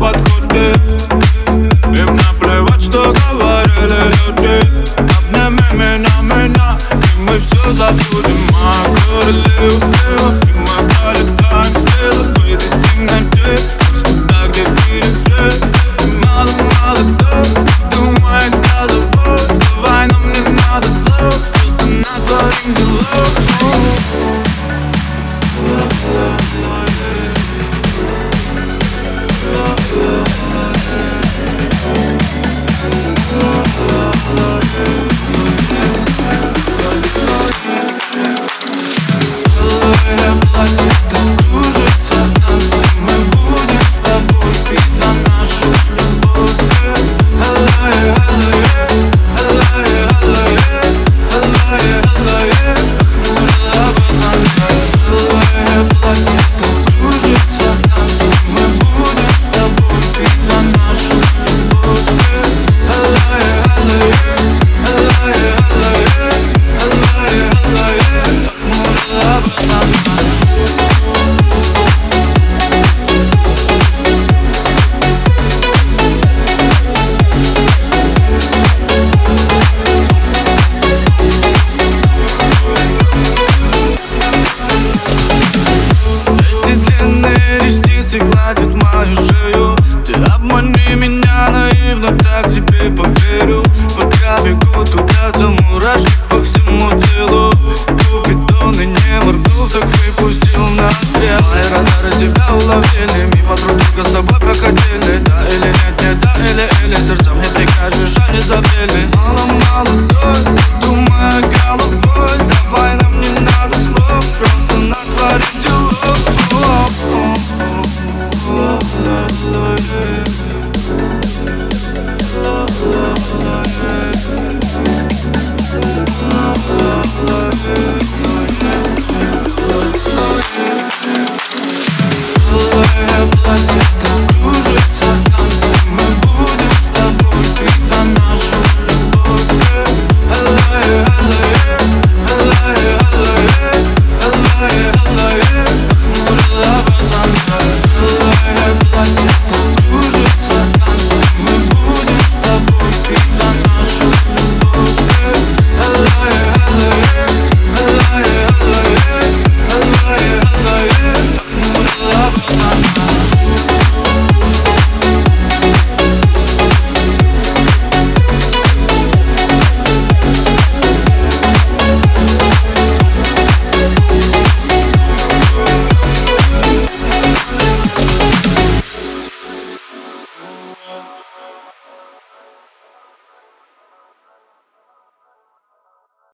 подходе. Им наплевать, что говорили люди. Обними меня, меня, и мы все забудем never верю Пока бегу туда, где мурашки по всему телу Купит и не моргнул, так выпустил на стрел Мои радары тебя уловили, мимо друг друга с тобой проходили Да или нет, нет, да или или Сердца мне прикажешь, они забили Мало-мало кто, думая головой Давай нам не надо слов, просто натворить делов Oh, oh, oh, oh, oh, oh, What's